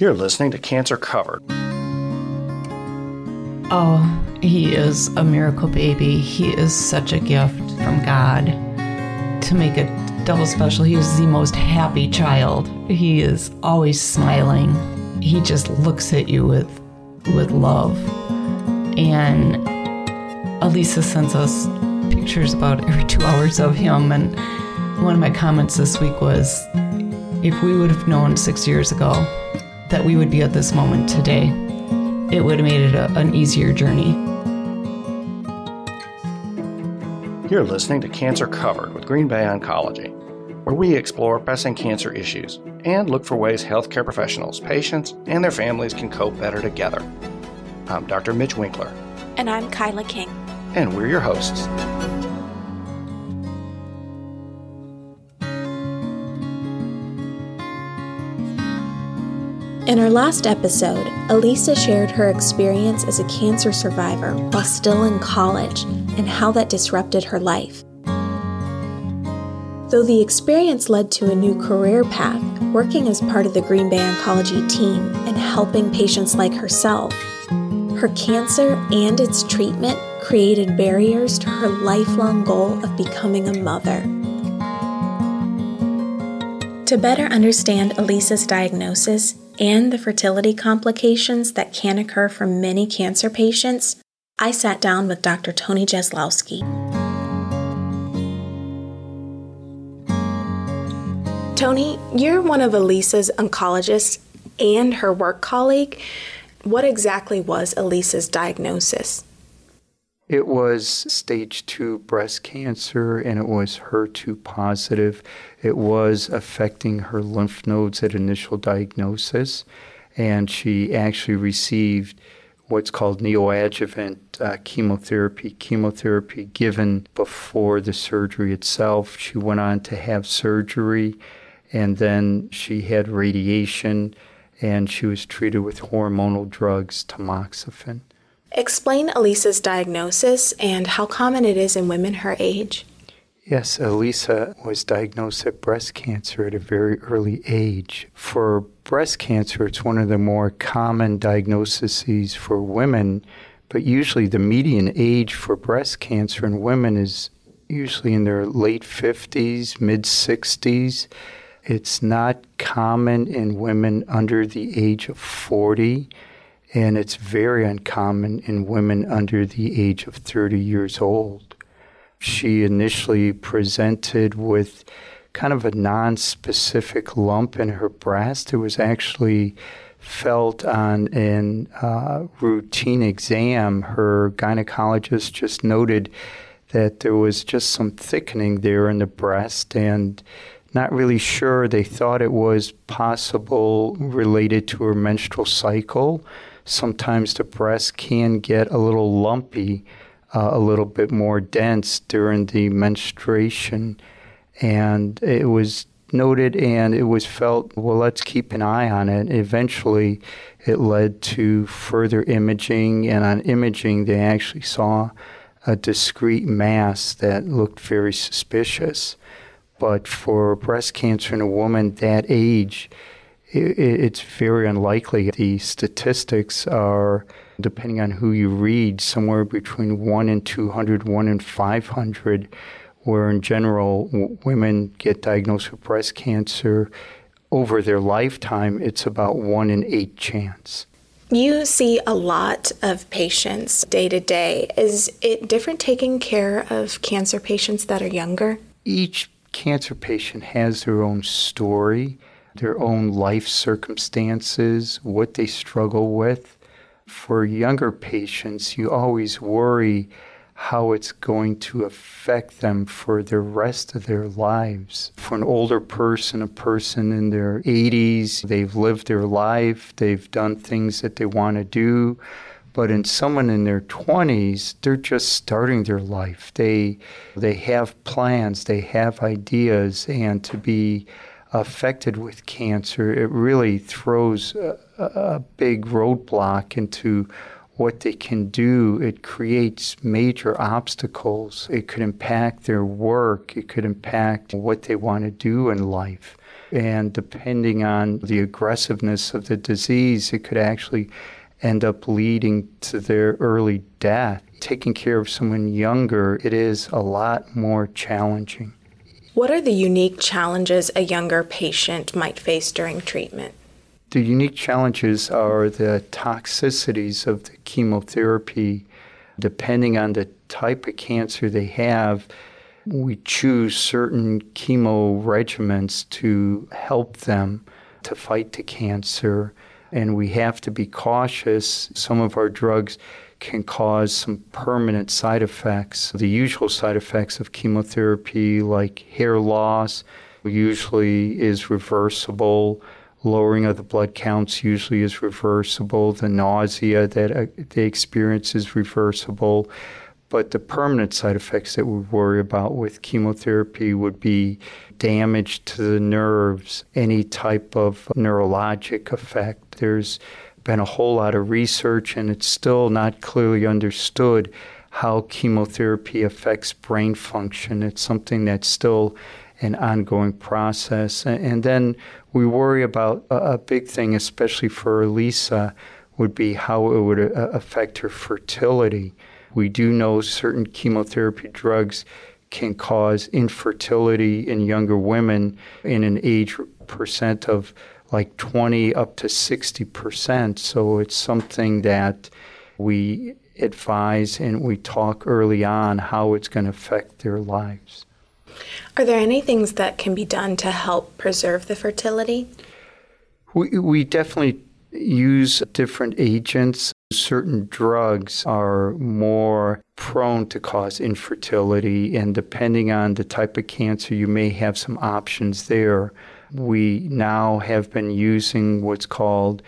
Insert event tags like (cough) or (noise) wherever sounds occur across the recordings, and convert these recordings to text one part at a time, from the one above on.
You're listening to Cancer Covered. Oh, he is a miracle baby. He is such a gift from God. To make it double special, he is the most happy child. He is always smiling. He just looks at you with with love. And Alisa sends us pictures about every two hours of him. And one of my comments this week was if we would have known six years ago that we would be at this moment today, it would have made it a, an easier journey. You're listening to Cancer Covered with Green Bay Oncology, where we explore pressing cancer issues and look for ways healthcare professionals, patients, and their families can cope better together. I'm Dr. Mitch Winkler. And I'm Kyla King. And we're your hosts. In her last episode, Alisa shared her experience as a cancer survivor while still in college and how that disrupted her life. Though the experience led to a new career path, working as part of the Green Bay Oncology team and helping patients like herself, her cancer and its treatment created barriers to her lifelong goal of becoming a mother. To better understand Alisa's diagnosis and the fertility complications that can occur for many cancer patients, I sat down with Dr. Tony Jeslowski. Tony, you're one of Alisa's oncologists and her work colleague. What exactly was Alisa's diagnosis? It was stage two breast cancer and it was HER2 positive. It was affecting her lymph nodes at initial diagnosis, and she actually received what's called neoadjuvant uh, chemotherapy, chemotherapy given before the surgery itself. She went on to have surgery, and then she had radiation, and she was treated with hormonal drugs, tamoxifen. Explain Alisa's diagnosis and how common it is in women her age. Yes, Alisa was diagnosed with breast cancer at a very early age. For breast cancer, it's one of the more common diagnoses for women, but usually the median age for breast cancer in women is usually in their late 50s, mid 60s. It's not common in women under the age of 40 and it's very uncommon in women under the age of 30 years old. She initially presented with kind of a non-specific lump in her breast. It was actually felt on an uh, routine exam. Her gynecologist just noted that there was just some thickening there in the breast and not really sure. They thought it was possible related to her menstrual cycle sometimes the breast can get a little lumpy, uh, a little bit more dense during the menstruation. And it was noted and it was felt, well, let's keep an eye on it. Eventually, it led to further imaging, and on imaging, they actually saw a discrete mass that looked very suspicious. But for breast cancer in a woman that age, it's very unlikely. The statistics are, depending on who you read, somewhere between 1 in 200, 1 in 500, where in general, w- women get diagnosed with breast cancer over their lifetime, it's about 1 in 8 chance. You see a lot of patients day to day. Is it different taking care of cancer patients that are younger? Each cancer patient has their own story their own life circumstances, what they struggle with. For younger patients, you always worry how it's going to affect them for the rest of their lives. For an older person, a person in their 80s, they've lived their life, they've done things that they want to do. But in someone in their 20s, they're just starting their life. They they have plans, they have ideas, and to be affected with cancer, it really throws a, a big roadblock into what they can do. It creates major obstacles. It could impact their work. It could impact what they want to do in life. And depending on the aggressiveness of the disease, it could actually end up leading to their early death. Taking care of someone younger, it is a lot more challenging. What are the unique challenges a younger patient might face during treatment? The unique challenges are the toxicities of the chemotherapy. Depending on the type of cancer they have, we choose certain chemo regimens to help them to fight the cancer. And we have to be cautious. Some of our drugs can cause some permanent side effects. The usual side effects of chemotherapy, like hair loss, usually is reversible. Lowering of the blood counts usually is reversible. The nausea that uh, they experience is reversible. But the permanent side effects that we worry about with chemotherapy would be damage to the nerves, any type of neurologic effect. There's been a whole lot of research, and it's still not clearly understood how chemotherapy affects brain function. It's something that's still an ongoing process. And then we worry about a big thing, especially for Alisa, would be how it would uh, affect her fertility. We do know certain chemotherapy drugs can cause infertility in younger women in an age percent of like 20 up to 60%. So it's something that we advise and we talk early on how it's going to affect their lives. Are there any things that can be done to help preserve the fertility? We, we definitely use different agents. Certain drugs are more prone to cause infertility, and depending on the type of cancer, you may have some options there. We now have been using what's called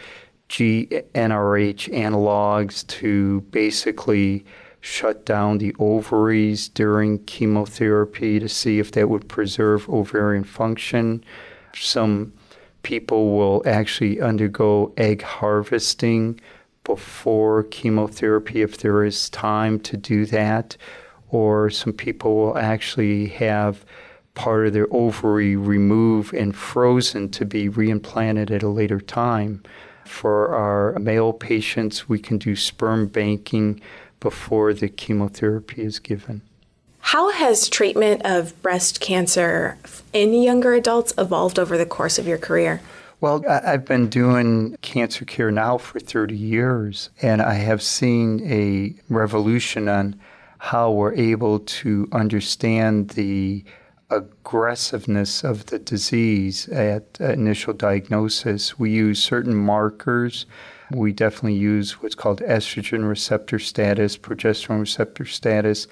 GnRH analogs to basically shut down the ovaries during chemotherapy to see if that would preserve ovarian function. Some people will actually undergo egg harvesting before chemotherapy if there is time to do that, or some people will actually have part of their ovary removed and frozen to be reimplanted at a later time. For our male patients, we can do sperm banking before the chemotherapy is given. How has treatment of breast cancer in younger adults evolved over the course of your career? Well, I've been doing cancer care now for 30 years, and I have seen a revolution on how we're able to understand the aggressiveness of the disease at initial diagnosis. We use certain markers. We definitely use what's called estrogen receptor status, progesterone receptor status,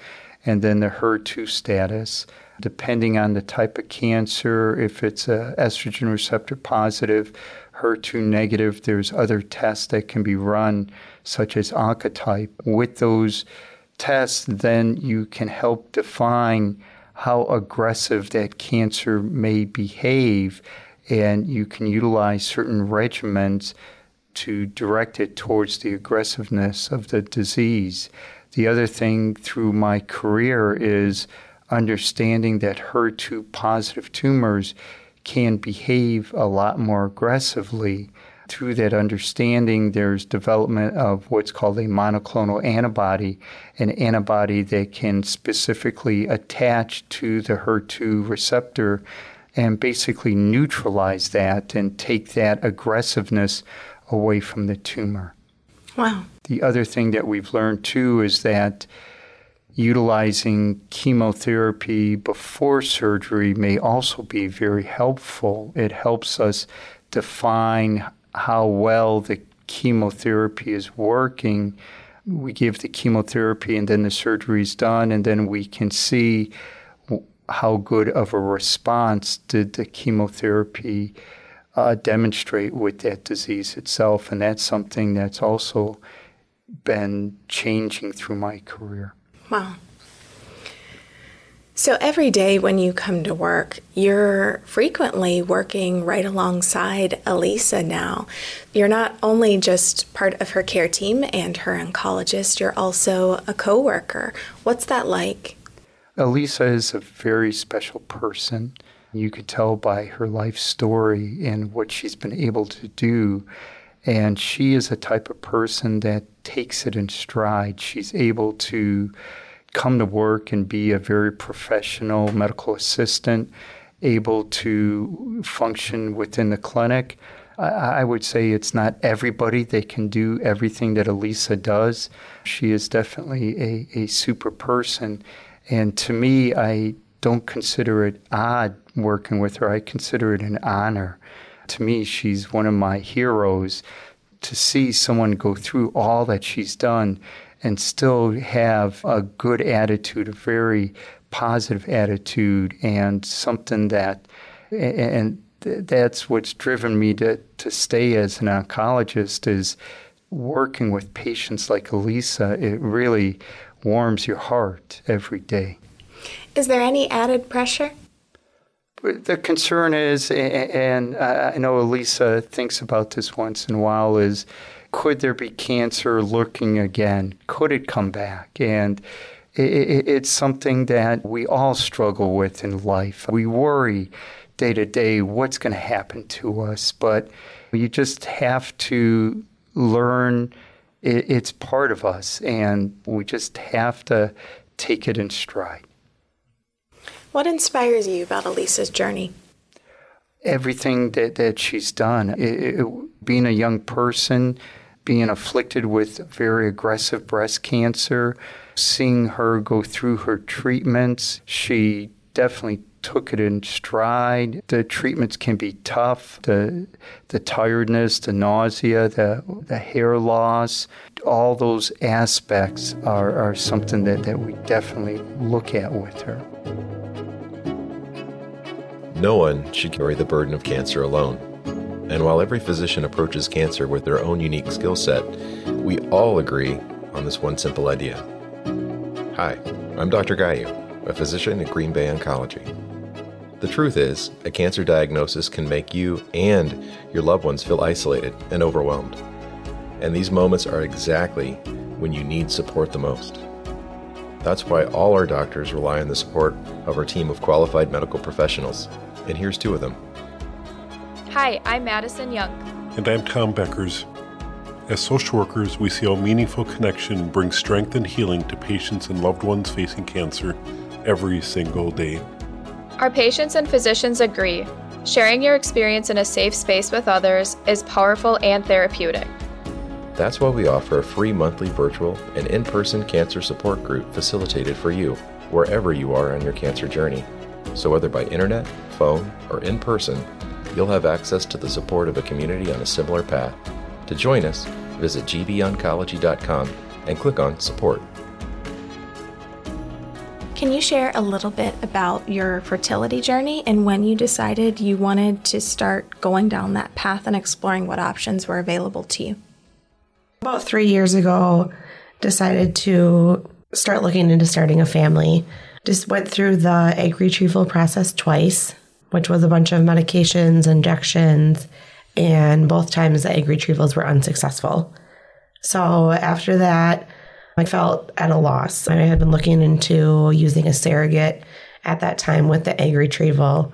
and then the HER2 status. Depending on the type of cancer, if it's a estrogen receptor positive, HER2 negative, there's other tests that can be run, such as Oncotype. With those tests, then you can help define how aggressive that cancer may behave, and you can utilize certain regimens to direct it towards the aggressiveness of the disease. The other thing through my career is understanding that HER2 positive tumors can behave a lot more aggressively through that understanding, there's development of what's called a monoclonal antibody, an antibody that can specifically attach to the HER2 receptor and basically neutralize that and take that aggressiveness away from the tumor. Wow. The other thing that we've learned too is that utilizing chemotherapy before surgery may also be very helpful. It helps us define how well the chemotherapy is working. We give the chemotherapy and then the surgery is done, and then we can see how good of a response did the chemotherapy uh, demonstrate with that disease itself. And that's something that's also been changing through my career. Wow. So every day when you come to work, you're frequently working right alongside Alisa now. You're not only just part of her care team and her oncologist, you're also a coworker. What's that like? Alisa is a very special person. You could tell by her life story and what she's been able to do. And she is a type of person that takes it in stride. She's able to come to work and be a very professional medical assistant, able to function within the clinic. I, would say it's not everybody that can do everything that Alisa does. She is definitely a, a super person. And to me, I don't consider it odd working with her. I consider it an honor. To me, she's one of my heroes. To see someone go through all that she's done and still have a good attitude, a very positive attitude, and something that, and that's what's driven me to, to stay as an oncologist is working with patients like Alisa. It really warms your heart every day. Is there any added pressure? The concern is, and uh, I know Alisa thinks about this once in a while, is could there be cancer lurking again? Could it come back? And it's something that we all struggle with in life. We worry day to day what's going to happen to us, but you just have to learn it's part of us, and we just have to take it in stride. What inspires you about Alisa's journey? Everything that, that she's done. It, it, being a young person, being afflicted with very aggressive breast cancer, seeing her go through her treatments, she definitely took it in stride. The treatments can be tough. The the tiredness, the nausea, the the hair loss, all those aspects are, are something that, that we definitely look at with her. No one should carry the burden of cancer alone. And while every physician approaches cancer with their own unique skill set, we all agree on this one simple idea. Hi, I'm Dr. Gayu, a physician at Green Bay Oncology. The truth is, a cancer diagnosis can make you and your loved ones feel isolated and overwhelmed. And these moments are exactly when you need support the most. That's why all our doctors rely on the support of our team of qualified medical professionals. And here's two of them. Hi, I'm Madison Young. And I'm Tom Beckers. As social workers, we see how meaningful connection brings strength and healing to patients and loved ones facing cancer every single day. Our patients and physicians agree. Sharing your experience in a safe space with others is powerful and therapeutic. That's why we offer a free monthly virtual and in person cancer support group facilitated for you, wherever you are on your cancer journey. So, whether by internet, phone, or in person, you'll have access to the support of a community on a similar path. To join us, visit gboncology.com and click on Support. Can you share a little bit about your fertility journey and when you decided you wanted to start going down that path and exploring what options were available to you? About three years ago, decided to start looking into starting a family. Just went through the egg retrieval process twice, which was a bunch of medications, injections, and both times the egg retrievals were unsuccessful. So after that, I felt at a loss. I had been looking into using a surrogate at that time with the egg retrieval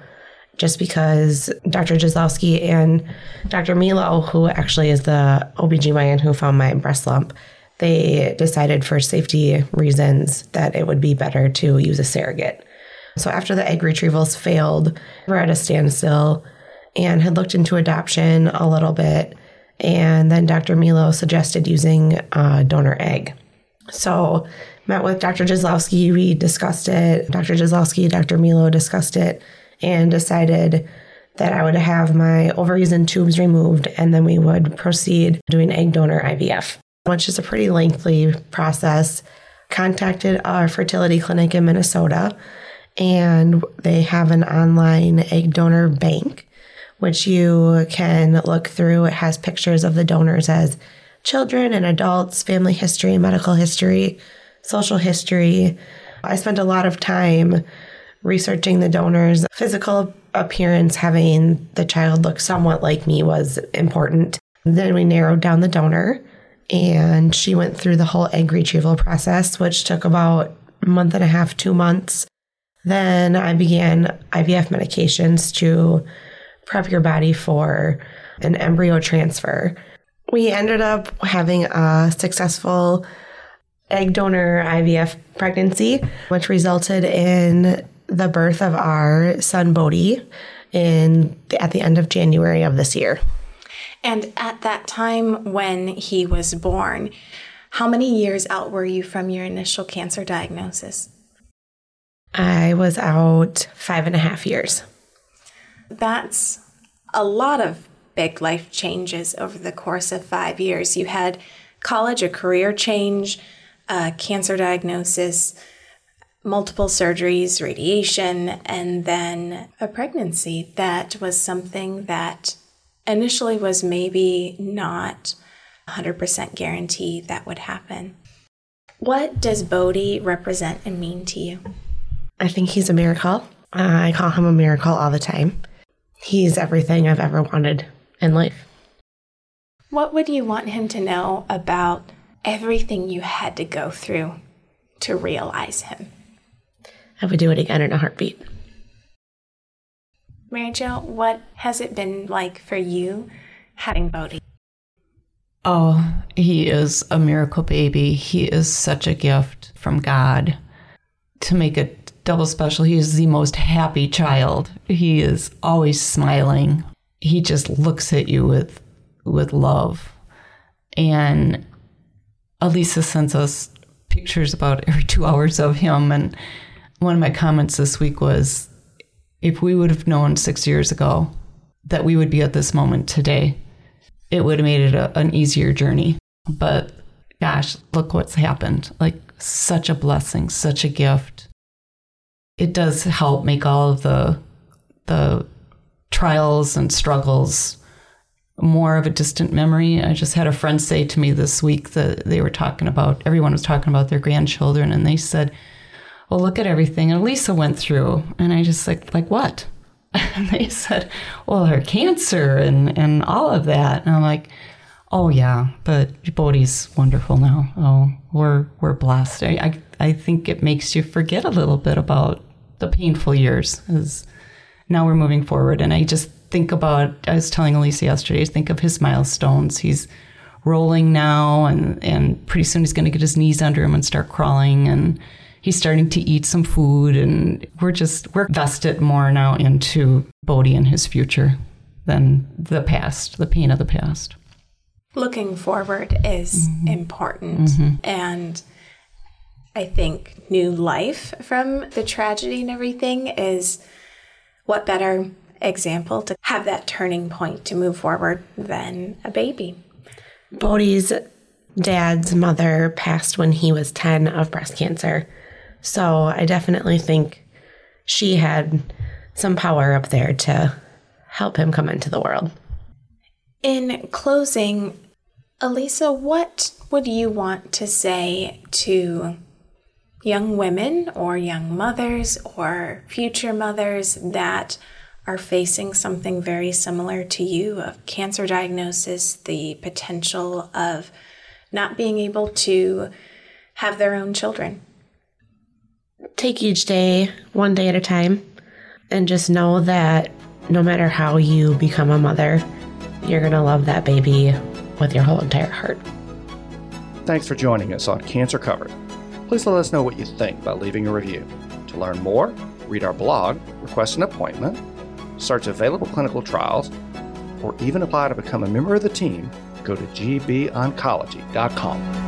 just because Dr. Jazlowski and Dr. Milo, who actually is the OBGYN who found my breast lump, they decided for safety reasons that it would be better to use a surrogate. So after the egg retrievals failed, we were at a standstill and had looked into adoption a little bit. And then Dr. Milo suggested using a donor egg. So, met with Dr. Jazlowski. We discussed it. Dr. Jazlowski, Dr. Milo discussed it and decided that I would have my ovaries and tubes removed and then we would proceed doing egg donor IVF, which is a pretty lengthy process. Contacted our fertility clinic in Minnesota and they have an online egg donor bank which you can look through. It has pictures of the donors as children and adults, family history, medical history, social history. I spent a lot of time researching the donors. Physical appearance, having the child look somewhat like me was important. Then we narrowed down the donor, and she went through the whole egg retrieval process, which took about a month and a half, two months. Then I began IVF medications to prep your body for an embryo transfer. We ended up having a successful egg donor IVF pregnancy, which resulted in the birth of our son Bodhi in at the end of January of this year. And at that time when he was born, how many years out were you from your initial cancer diagnosis? I was out five and a half years. That's a lot of big life changes over the course of five years. You had college, a career change, a cancer diagnosis, multiple surgeries, radiation, and then a pregnancy that was something that initially was maybe not 100% guarantee that would happen. What does Bodhi represent and mean to you? I think he's a miracle. I call him a miracle all the time. He's everything I've ever wanted in life. What would you want him to know about everything you had to go through to realize him? I would do it again in a heartbeat. Mary Jo, what has it been like for you having Bodhi? Oh, he is a miracle baby. He is such a gift from God. To make it double special, he is the most happy child. He is always smiling. He just looks at you with with love. And Alisa sends us pictures about every two hours of him. And one of my comments this week was if we would have known six years ago that we would be at this moment today, it would have made it a, an easier journey. But gosh, look what's happened. Like, such a blessing, such a gift. It does help make all of the the trials and struggles more of a distant memory. I just had a friend say to me this week that they were talking about everyone was talking about their grandchildren and they said, Well, look at everything Alisa went through. And I just like like what? (laughs) And they said, Well, her cancer and, and all of that. And I'm like, Oh yeah, but Bodhi's wonderful now. Oh, we're we're blessed. I, I I think it makes you forget a little bit about the painful years as now we're moving forward. And I just think about, I was telling Alisa yesterday, think of his milestones. He's rolling now, and, and pretty soon he's going to get his knees under him and start crawling. And he's starting to eat some food. And we're just, we're vested more now into Bodhi and his future than the past, the pain of the past. Looking forward is mm-hmm. important. Mm-hmm. And I think new life from the tragedy and everything is what better example to have that turning point to move forward than a baby. Bodhi's dad's mother passed when he was 10 of breast cancer. So I definitely think she had some power up there to help him come into the world. In closing, Alisa, what would you want to say to young women or young mothers or future mothers that are facing something very similar to you of cancer diagnosis, the potential of not being able to have their own children. Take each day one day at a time and just know that no matter how you become a mother, you're going to love that baby with your whole entire heart. Thanks for joining us on Cancer Covered please let us know what you think by leaving a review. To learn more, read our blog, request an appointment, search available clinical trials, or even apply to become a member of the team, go to gboncology.com.